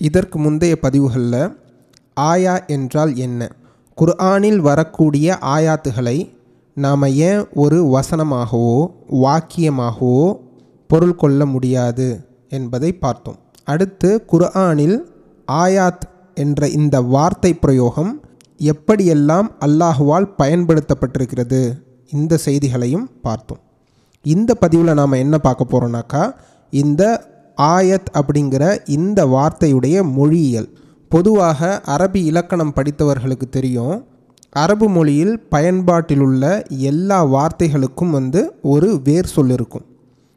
இதற்கு முந்தைய பதிவுகளில் ஆயா என்றால் என்ன? குர்ஆனில் வரக்கூடிய ஆயாத்துகளை நாம் ஏன் ஒரு வசனமாகவோ வாக்கியமாகவோ பொருள் கொள்ள முடியாது என்பதை பார்த்தோம். அடுத்து குர்ஆனில் ஆயாத் என்ற இந்த வார்த்தை பிரயோகம் எப்படியெல்லாம் அல்லாஹுவால் பயன்படுத்தப்பட்டிருக்கிறது இந்த செய்திகளையும் பார்த்தோம். இந்த பதிவில் நாம் என்ன பார்க்க போகிறோம்னாக்கா இந்த ஆயத் அப்படிங்கிற இந்த வார்த்தையுடைய மொழியியல். பொதுவாக அரபி இலக்கணம் படித்தவர்களுக்கு தெரியும். அரபு மொழியில் பயன்பாட்டில் உள்ள எல்லா வார்த்தைகளுக்கும் வந்து ஒரு வேர் சொல் இருக்கும்.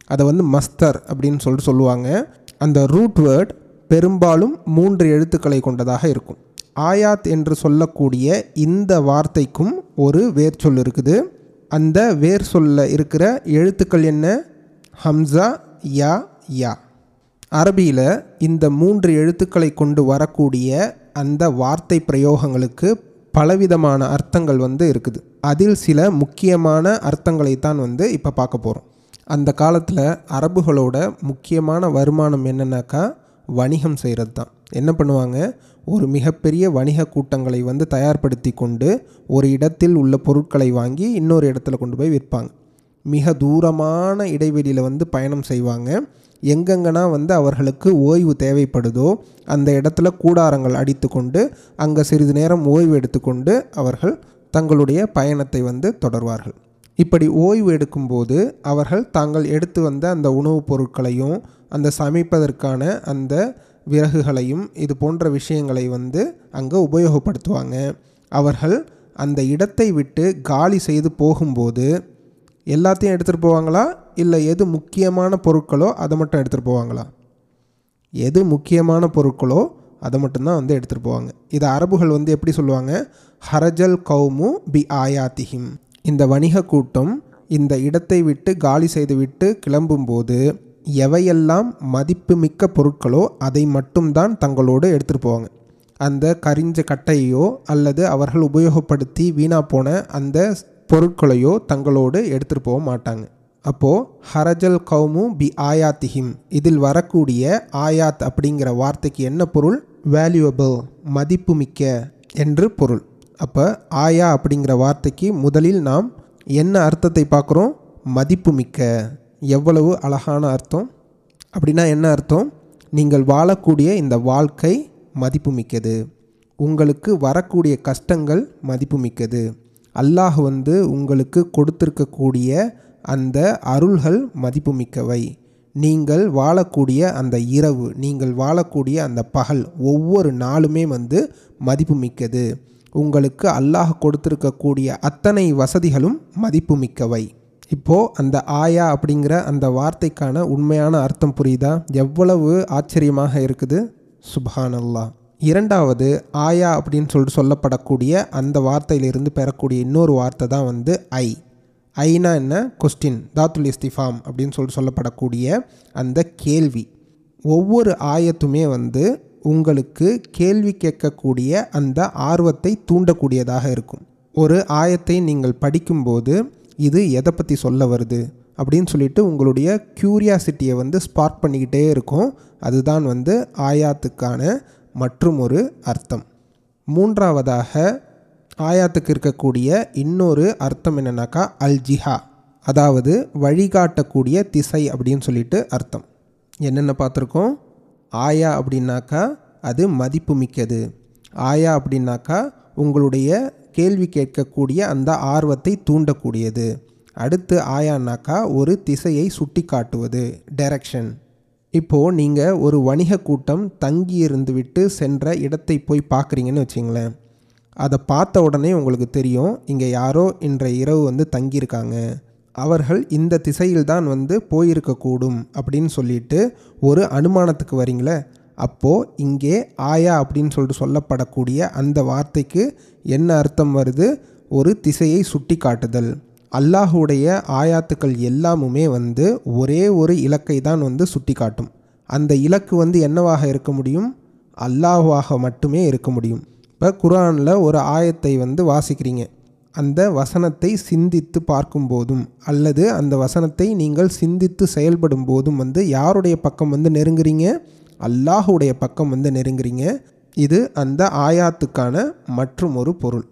அதை வந்து மஸ்தர் அப்படின்னு சொல்லிட்டு சொல்லுவாங்க. அந்த ரூட் வேர்ட் பெரும்பாலும் மூன்று எழுத்துக்களை கொண்டதாக இருக்கும். ஆயாத் என்று சொல்லக்கூடிய இந்த வார்த்தைக்கும் ஒரு வேர் சொல் இருக்குது. அந்த வேர் சொல்ல இருக்கிற எழுத்துக்கள் என்ன? ஹம்சா யா யா. அரபியில் இந்த மூன்று எழுத்துக்களை கொண்டு வரக்கூடிய அந்த வார்த்தை பிரயோகங்களுக்கு பலவிதமான அர்த்தங்கள் வந்து இருக்குது. அதில் சில முக்கியமான அர்த்தங்களை தான் வந்து இப்போ பார்க்க போகிறோம் அந்த காலத்தில் அரபுகளோட முக்கியமான வருமானம் என்னென்னாக்கா வணிகம் செய்கிறது தான். என்ன பண்ணுவாங்க? ஒரு மிகப்பெரிய வணிக கூட்டங்களை வந்து தயார்படுத்தி கொண்டு ஒரு இடத்தில் உள்ள பொருட்களை வாங்கி இன்னொரு இடத்துல கொண்டு போய் விற்பாங்க. மிக தூரமான இடைவெளியில் வந்து பயணம் செய்வாங்க. எங்கெங்கன்னா வந்து அவர்களுக்கு ஓய்வு தேவைப்படுதோ அந்த இடத்துல கூடாரங்கள் அடித்து கொண்டு அங்கே சிறிது நேரம் ஓய்வு எடுத்துக்கொண்டு அவர்கள் தங்களுடைய பயணத்தை வந்து தொடர்வார்கள். இப்படி ஓய்வு எடுக்கும்போது அவர்கள் தாங்கள் எடுத்து வந்த அந்த உணவுப் பொருட்களையும் அந்த சமைப்பதற்கான அந்த விறகுகளையும் இது போன்ற விஷயங்களை வந்து அங்கே உபயோகப்படுத்துவாங்க. அவர்கள் அந்த இடத்தை விட்டு காலி செய்து போகும்போது எல்லாத்தையும் எடுத்துகிட்டு போவாங்களா? இல்லை எது முக்கியமான பொருட்களோ அதை மட்டும் எடுத்துகிட்டு போவாங்களா? எது முக்கியமான பொருட்களோ அதை மட்டும்தான் வந்து எடுத்துகிட்டு போவாங்க. இது அரபுகள் வந்து எப்படி சொல்லுவாங்க? ஹரஜல் கௌமு பி ஆயாத்திஹிம். இந்த வணிக கூட்டம் இந்த இடத்தை விட்டு காலி செய்து விட்டு கிளம்பும்போது எவையெல்லாம் மதிப்புமிக்க பொருட்களோ அதை மட்டும்தான் தங்களோடு எடுத்துகிட்டு போவாங்க. அந்த கரிஞ்ச கட்டையோ அல்லது அவர்கள் உபயோகப்படுத்தி வீணாக போன அந்த பொருட்களையோ தங்களோடு எடுத்துகிட்டு போக மாட்டாங்க. அப்போது ஹரஜல் கௌமு பி ஆயாத்திஹிம். இதில் வரக்கூடிய ஆயாத் அப்படிங்கிற வார்த்தைக்கு என்ன பொருள்? வேல்யூபிள் மதிப்புமிக்க என்று பொருள். அப்போ ஆயா அப்படிங்கிற வார்த்தைக்கு முதலில் நாம் என்ன அர்த்தத்தை பார்க்குறோம்? மதிப்புமிக்க எவ்வளவு அழகான அர்த்தம். அப்படின்னா என்ன அர்த்தம்? நீங்கள் வாழக்கூடிய இந்த வாழ்க்கை மதிப்புமிக்கது. உங்களுக்கு வரக்கூடிய கஷ்டங்கள் மதிப்புமிக்கது. அல்லாஹ் வந்து உங்களுக்கு கொடுத்திருக்கக்கூடிய அந்த அருள்கள் மதிப்புமிக்கவை. நீங்கள் வாழக்கூடிய அந்த இரவு நீங்கள் வாழக்கூடிய அந்த பகல் ஒவ்வொரு நாளுமே வந்து மதிப்புமிக்கது. உங்களுக்கு அல்லாஹ் கொடுத்திருக்கக்கூடிய அத்தனை வசதிகளும் மதிப்புமிக்கவை. இப்போது அந்த ஆயா அப்படிங்கிற அந்த வார்த்தைக்கான உண்மையான அர்த்தம் புரியுதா? எவ்வளவு ஆச்சரியமாக இருக்குது. சுபான் அல்லாஹ் இரண்டாவது ஆயா அப்படின்னு சொல்லிட்டு சொல்லப்படக்கூடிய அந்த வார்த்தையிலிருந்து பெறக்கூடிய இன்னொரு வார்த்தை தான் வந்து ஐ. ஐனா என்ன? கொஸ்டின் தாத்துல் இஸ்திஃபாம் அப்படின்னு சொல்லிட்டு சொல்லப்படக்கூடிய அந்த கேள்வி. ஒவ்வொரு ஆயத்துமே வந்து உங்களுக்கு கேள்வி கேட்கக்கூடிய அந்த ஆர்வத்தை தூண்டக்கூடியதாக இருக்கும். ஒரு ஆயத்தை நீங்கள் படிக்கும்போது இது எதை பற்றி சொல்ல வருது? அப்படின்னு சொல்லிட்டு உங்களுடைய க்யூரியாசிட்டியை வந்து ஸ்பார்க் பண்ணிக்கிட்டே இருக்கும். அதுதான் வந்து ஆயாத்துக்கான மற்றும் ஒரு அர்த்தம். மூன்றாவதாக ஆயாத்துக்கு இருக்கக்கூடிய இன்னொரு அர்த்தம் என்னன்னாக்கா அல் ஜிஹா அதாவது வழிகாட்டக்கூடிய திசை அப்படின்னு சொல்லிட்டு அர்த்தம். என்னென்ன பார்த்துருக்கோம்? ஆயா அப்படின்னாக்கா அது மதிப்புமிக்கது ஆயா அப்படின்னாக்கா உங்களுடைய கேள்வி கேட்கக்கூடிய அந்த ஆர்வத்தை தூண்டக்கூடியது. அடுத்து ஆயான்னாக்கா ஒரு திசையை சுட்டி காட்டுவது டைரக்ஷன் இப்போது நீங்கள் ஒரு வணிக கூட்டம் தங்கி இருந்து விட்டு சென்ற இடத்தை போய் பார்க்குறீங்கன்னு வச்சிங்களேன். அதை பார்த்த உடனே உங்களுக்கு தெரியும் இங்கே யாரோ இன்றைய இரவு வந்து தங்கியிருக்காங்க. அவர்கள் இந்த திசையில் தான் வந்து போயிருக்கக்கூடும் அப்படின்னு சொல்லிட்டு ஒரு அனுமானத்துக்கு வரீங்களே? அப்போது இங்கே ஆயா அப்படின்னு சொல்லிட்டு சொல்லப்படக்கூடிய அந்த வார்த்தைக்கு என்ன அர்த்தம் வருது? ஒரு திசையை சுட்டி காட்டுதல் அல்லாஹுடைய ஆயாத்துக்கள் எல்லாமுமே வந்து ஒரே ஒரு இலக்கை தான் வந்து சுட்டி காட்டும் அந்த இலக்கு வந்து என்னவாக இருக்க முடியும்? அல்லாஹுவாக மட்டுமே இருக்க முடியும். இப்போ குரானில் ஒரு ஆயத்தை வந்து வாசிக்கிறீங்க. அந்த வசனத்தை சிந்தித்து பார்க்கும்போதும் அல்லது அந்த வசனத்தை நீங்கள் சிந்தித்து செயல்படும் போதும் வந்து யாருடைய பக்கம் வந்து நெருங்குறீங்க? அல்லாஹுடைய பக்கம் வந்து நெருங்குறீங்க. இது அந்த ஆயாத்துக்கான மற்றும் ஒரு பொருள்.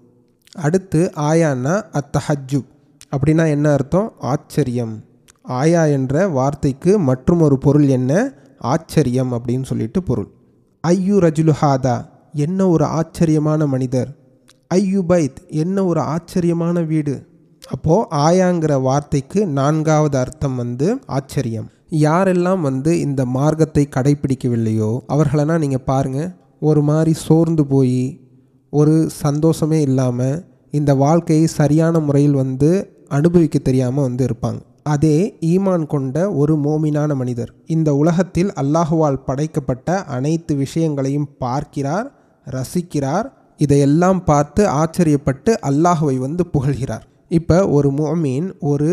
அடுத்து ஆயான்னா அத்தஹஜூப் அப்படின்னா என்ன அர்த்தம்? ஆச்சரியம். ஆயா என்ற வார்த்தைக்கு மற்றும் ஒரு பொருள் என்ன? ஆச்சரியம் அப்படின்னு சொல்லிட்டு பொருள். ஐயு ரஜுலுஹாதா என்ன ஒரு ஆச்சரியமான மனிதர். ஐயு பைத் என்ன ஒரு ஆச்சரியமான வீடு. அப்போது ஆயாங்கிற வார்த்தைக்கு நான்காவது அர்த்தம் வந்து ஆச்சரியம். யாரெல்லாம் வந்து இந்த மார்க்கத்தை கடைபிடிக்கவில்லையோ அவர்களெல்லாம் நீங்கள் பாருங்கள் ஒரு மாதிரி சோர்ந்து போய் ஒரு சந்தோஷமே இல்லாமல் இந்த வாழ்க்கையை சரியான முறையில் வந்து அனுபவிக்க தெரியாமல் வந்து இருப்பாங்க. அதே ஈமான் கொண்ட ஒரு மோமினான மனிதர். இந்த உலகத்தில் அல்லாஹுவால் படைக்கப்பட்ட அனைத்து விஷயங்களையும் பார்க்கிறார் ரசிக்கிறார் இதையெல்லாம் பார்த்து ஆச்சரியப்பட்டு அல்லாஹுவை வந்து புகழ்கிறார். இப்போ ஒரு மோமீன் ஒரு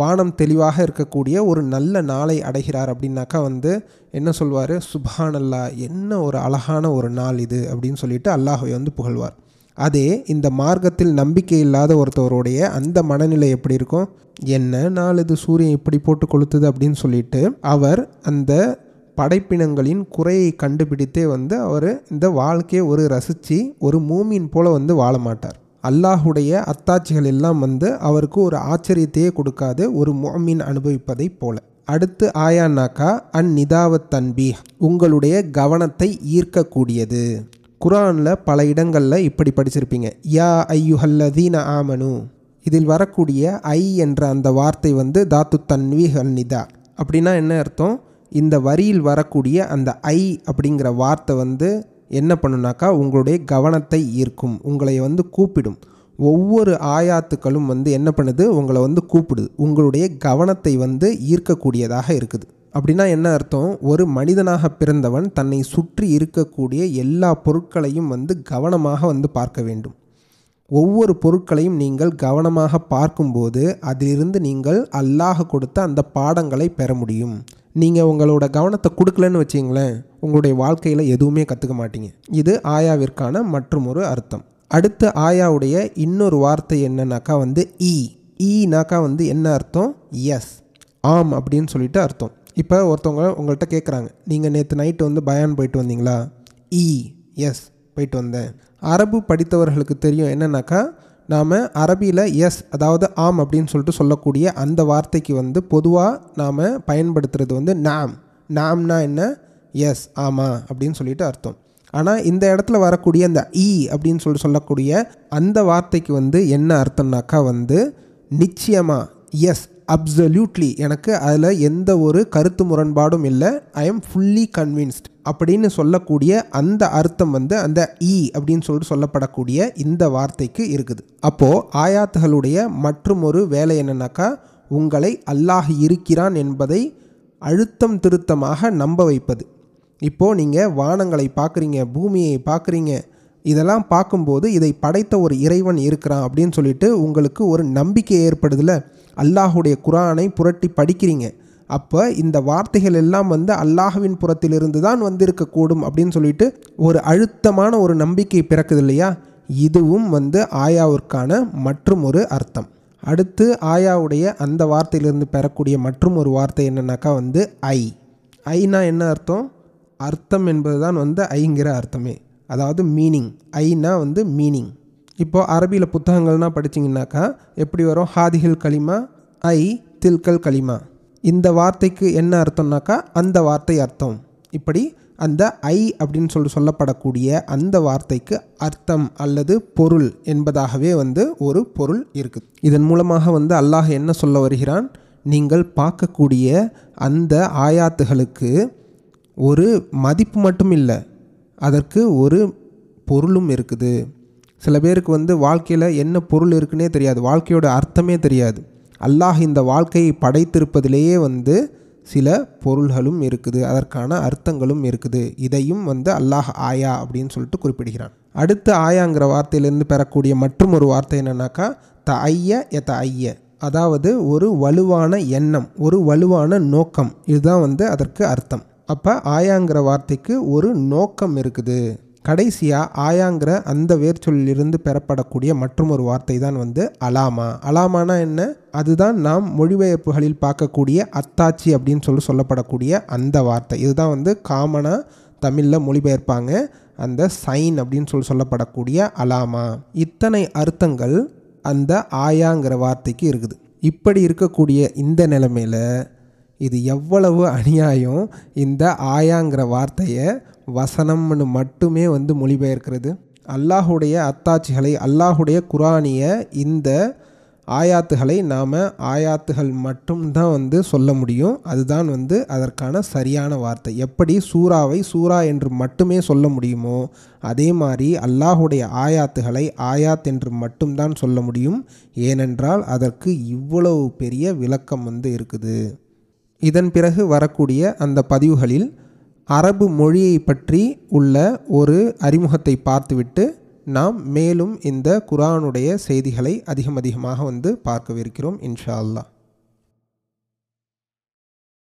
வானம் தெளிவாக இருக்கக்கூடிய ஒரு நல்ல நாளை அடைகிறார் அப்படின்னாக்கா வந்து என்ன சொல்வார்? சுபானல்லா என்ன ஒரு அழகான ஒரு நாள் இது அப்படின்னு சொல்லிட்டு அல்லாஹுவை வந்து புகழ்வார். அதே இந்த மார்க்கத்தில் நம்பிக்கை இல்லாத ஒருத்தவருடைய அந்த மனநிலை எப்படி இருக்கும்? என்ன நாள் இது சூரியன் இப்படி போட்டு கொளுத்துது அப்படின்னு சொல்லிட்டு அவர் அந்த படைப்பினங்களின் குறையை கண்டுபிடித்தே வந்து அவர் இந்த வாழ்க்கையை ஒரு ரசித்து ஒரு மூமின் போல வந்து வாழ மாட்டார். அல்லாஹுடைய அத்தாட்சிகள் எல்லாம் வந்து அவருக்கு ஒரு ஆச்சரியத்தையே கொடுக்காது ஒரு மூமீன் அனுபவிப்பதை போல. அடுத்து ஆயானாக்கா அந்நிதாவத் தன்பி உங்களுடைய கவனத்தை ஈர்க்கக்கூடியது. குரானில் பல இடங்களில் இப்படி படிச்சிருப்பீங்க. யா ஐயுஹல்லதீன ஆமனு. இதில் வரக்கூடிய ஐ என்ற அந்த வார்த்தை வந்து தாத்து தன்வி ஹன்னிதா அப்படின்னா என்ன அர்த்தம்? இந்த வரியில் வரக்கூடிய அந்த ஐ அப்படிங்கிற வார்த்தை வந்து என்ன பண்ணுனாக்கா உங்களுடைய கவனத்தை ஈர்க்கும் உங்களை வந்து கூப்பிடும். ஒவ்வொரு ஆயாத்துக்களும் வந்து என்ன பண்ணுது? உங்களை வந்து கூப்பிடுது. உங்களுடைய கவனத்தை வந்து ஈர்க்கக்கூடியதாக இருக்குது. அப்படின்னா என்ன அர்த்தம்? ஒரு மனிதனாக பிறந்தவன் தன்னை சுற்றி இருக்கக்கூடிய எல்லா பொருட்களையும் வந்து கவனமாக வந்து பார்க்க வேண்டும். ஒவ்வொரு பொருட்களையும் நீங்கள் கவனமாக பார்க்கும்போது அதிலிருந்து நீங்கள் அல்லாஹ் கொடுத்த அந்த பாடங்களை பெற முடியும். நீங்கள் உங்களோட கவனத்தை கொடுக்கலன்னு வச்சிங்களேன் உங்களுடைய வாழ்க்கையில் எதுவுமே கற்றுக்க மாட்டீங்க. இது ஆயாவிற்கான மற்றும் ஒரு அர்த்தம். அடுத்த ஆயாவுடைய இன்னொரு வார்த்தை என்னன்னாக்கா வந்து ஈ. ஈனாக்கா வந்து என்ன அர்த்தம்? எஸ். ஆம் அப்படின்னு சொல்லிட்டு அர்த்தம். இப்போ ஒருத்தவங்க உங்கள்கிட்ட கேட்குறாங்க நீங்கள் நேற்று நைட்டு வந்து பயான் போயிட்டு வந்தீங்களா? E, இ எஸ் போயிட்டு வந்தேன். அரபு படித்தவர்களுக்கு தெரியும் என்னன்னாக்கா நாம் அரபியில் எஸ் அதாவது ஆம் அப்படின்னு சொல்லிட்டு சொல்லக்கூடிய அந்த வார்த்தைக்கு வந்து பொதுவாக நாம் பயன்படுத்துகிறது வந்து நாம். நாம்னா என்ன? எஸ் ஆமாம் அப்படின்னு சொல்லிட்டு அர்த்தம். ஆனால் இந்த இடத்துல வரக்கூடிய அந்த இ அப்படின்னு சொல்லிட்டு சொல்லக்கூடிய அந்த வார்த்தைக்கு வந்து என்ன அர்த்தம்னாக்கா வந்து நிச்சயமாக எஸ் அப்சல்யூட்லி எனக்கு அதில் எந்த ஒரு கருத்து முரண்பாடும் இல்லை. ஐ எம் ஃபுல்லி கன்வின்ஸ்ட் அப்படின்னு சொல்லக்கூடிய அந்த அர்த்தம் வந்து அந்த ஈ அப்படின்னு சொல்லிட்டு சொல்லப்படக்கூடிய இந்த வார்த்தைக்கு இருக்குது. அப்போது ஆயாத்துகளுடைய மற்றும் ஒரு வேலை என்னன்னாக்கா உங்களை அல்லாஹ் இருக்கிறான் என்பதை அழுத்தம் திருத்தமாக நம்ப வைப்பது. இப்போது நீங்கள் வானங்களை பார்க்குறீங்க பூமியை பார்க்குறீங்க இதெல்லாம் பார்க்கும்போது இதை படைத்த ஒரு இறைவன் இருக்கிறான் அப்படின்னு சொல்லிட்டு உங்களுக்கு ஒரு நம்பிக்கை ஏற்படுதில்ல அல்லாஹுடைய குரானை புரட்டி படிக்கிறீங்க. அப்போ இந்த வார்த்தைகள் எல்லாம் வந்து அல்லாஹுவின் புறத்திலிருந்து தான் வந்திருக்கக்கூடும் அப்படின்னு சொல்லிட்டு ஒரு அழுத்தமான ஒரு நம்பிக்கை பிறக்குது இல்லையா? இதுவும் வந்து ஆயாவிற்கான மற்றும் ஒரு அர்த்தம். அடுத்து ஆயாவுடைய அந்த வார்த்தையிலிருந்து பெறக்கூடிய மற்றும் ஒரு வார்த்தை என்னன்னாக்கா வந்து ஐ. ஐனா என்ன அர்த்தம்? அர்த்தம் என்பது தான் வந்து ஐங்கிற அர்த்தமே. அதாவது மீனிங் ஐனா வந்து மீனிங் இப்போது அரபியில் புத்தகங்கள்னால் படிச்சிங்கனாக்கா எப்படி வரும்? ஹாதிகள் களிமா ஐ தில்கல் களிமா. இந்த வார்த்தைக்கு என்ன அர்த்தம்னாக்கா அந்த வார்த்தை அர்த்தம். இப்படி அந்த ஐ அப்படின்னு சொல்லி சொல்லப்படக்கூடிய அந்த வார்த்தைக்கு அர்த்தம் அல்லது பொருள் என்பதாகவே வந்து ஒரு பொருள் இருக்குது இதன் மூலமாக வந்து அல்லாஹ் என்ன சொல்ல வருகிறான்? நீங்கள் பார்க்கக்கூடிய அந்த ஆயாத்துகளுக்கு ஒரு மதிப்பு மட்டும் இல்லை அதற்கு ஒரு பொருளும் இருக்குது. சில பேருக்கு வந்து வாழ்க்கையில் என்ன பொருள் இருக்குன்னே தெரியாது. வாழ்க்கையோட அர்த்தமே தெரியாது. அல்லாஹ் இந்த வாழ்க்கையை படைத்திருப்பதிலேயே வந்து சில பொருள்களும் இருக்குது. அதற்கான அர்த்தங்களும் இருக்குது. இதையும் வந்து அல்லாஹ் ஆயா அப்படின்னு சொல்லிட்டு குறிப்பிடுகிறான். அடுத்து ஆயாங்கிற வார்த்தையிலேருந்து பெறக்கூடிய மற்றும் ஒரு வார்த்தை என்னன்னாக்கா த ஐய எ த ஐய அதாவது ஒரு வலுவான எண்ணம் ஒரு வலுவான நோக்கம். இதுதான் வந்து அதற்கு அர்த்தம். அப்போ ஆயாங்கிற வார்த்தைக்கு ஒரு நோக்கம் இருக்குது. கடைசியாக ஆயாங்கிற அந்த வேர்ச்சொல்லிலிருந்து பெறப்படக்கூடிய மற்றும் ஒரு வார்த்தை தான் வந்து அலாமா. அலாமானா என்ன? அதுதான் நாம் மொழிபெயர்ப்புகளில் பார்க்கக்கூடிய அத்தாச்சி அப்படின்னு சொல்லி சொல்லப்படக்கூடிய அந்த வார்த்தை. இதுதான் வந்து காமனாக தமிழில் மொழிபெயர்ப்பாங்க. அந்த சைன் அப்படின்னு சொல்லி சொல்லப்படக்கூடிய அலாமா. இத்தனை அர்த்தங்கள் அந்த ஆயாங்கிற வார்த்தைக்கு இருக்குது. இப்படி இருக்கக்கூடிய இந்த நிலைமையில் இது எவ்வளவு அநியாயம்? இந்த ஆயாங்கிற வார்த்தையை வசனம்னு மட்டுமே வந்து மொழிபெயர்க்கிறது. அல்லாஹுடைய அத்தாட்சிகளை அல்லாஹுடைய குரானிய இந்த ஆயாத்துகளை நாம் ஆயாத்துகள் மட்டும்தான் வந்து சொல்ல முடியும். அதுதான் வந்து அதற்கான சரியான வார்த்தை. எப்படி சூறாவை சூறா என்று மட்டுமே சொல்ல முடியுமோ அதே மாதிரி அல்லாஹுடைய ஆயாத்துகளை ஆயாத் என்று மட்டும்தான் சொல்ல முடியும். ஏனென்றால் அதற்கு இவ்வளவு பெரிய விளக்கம் வந்து இருக்குது. இதன் பிறகு வரக்கூடிய அந்த பதிவுகளில் அரபு மொழியை பற்றி உள்ள ஒரு அறிமுகத்தை பார்த்துவிட்டு நாம் மேலும் இந்த குரானுடைய செய்திகளை அதிகம் அதிகமாக வந்து பார்க்கவிருக்கிறோம் இன்ஷா அல்லா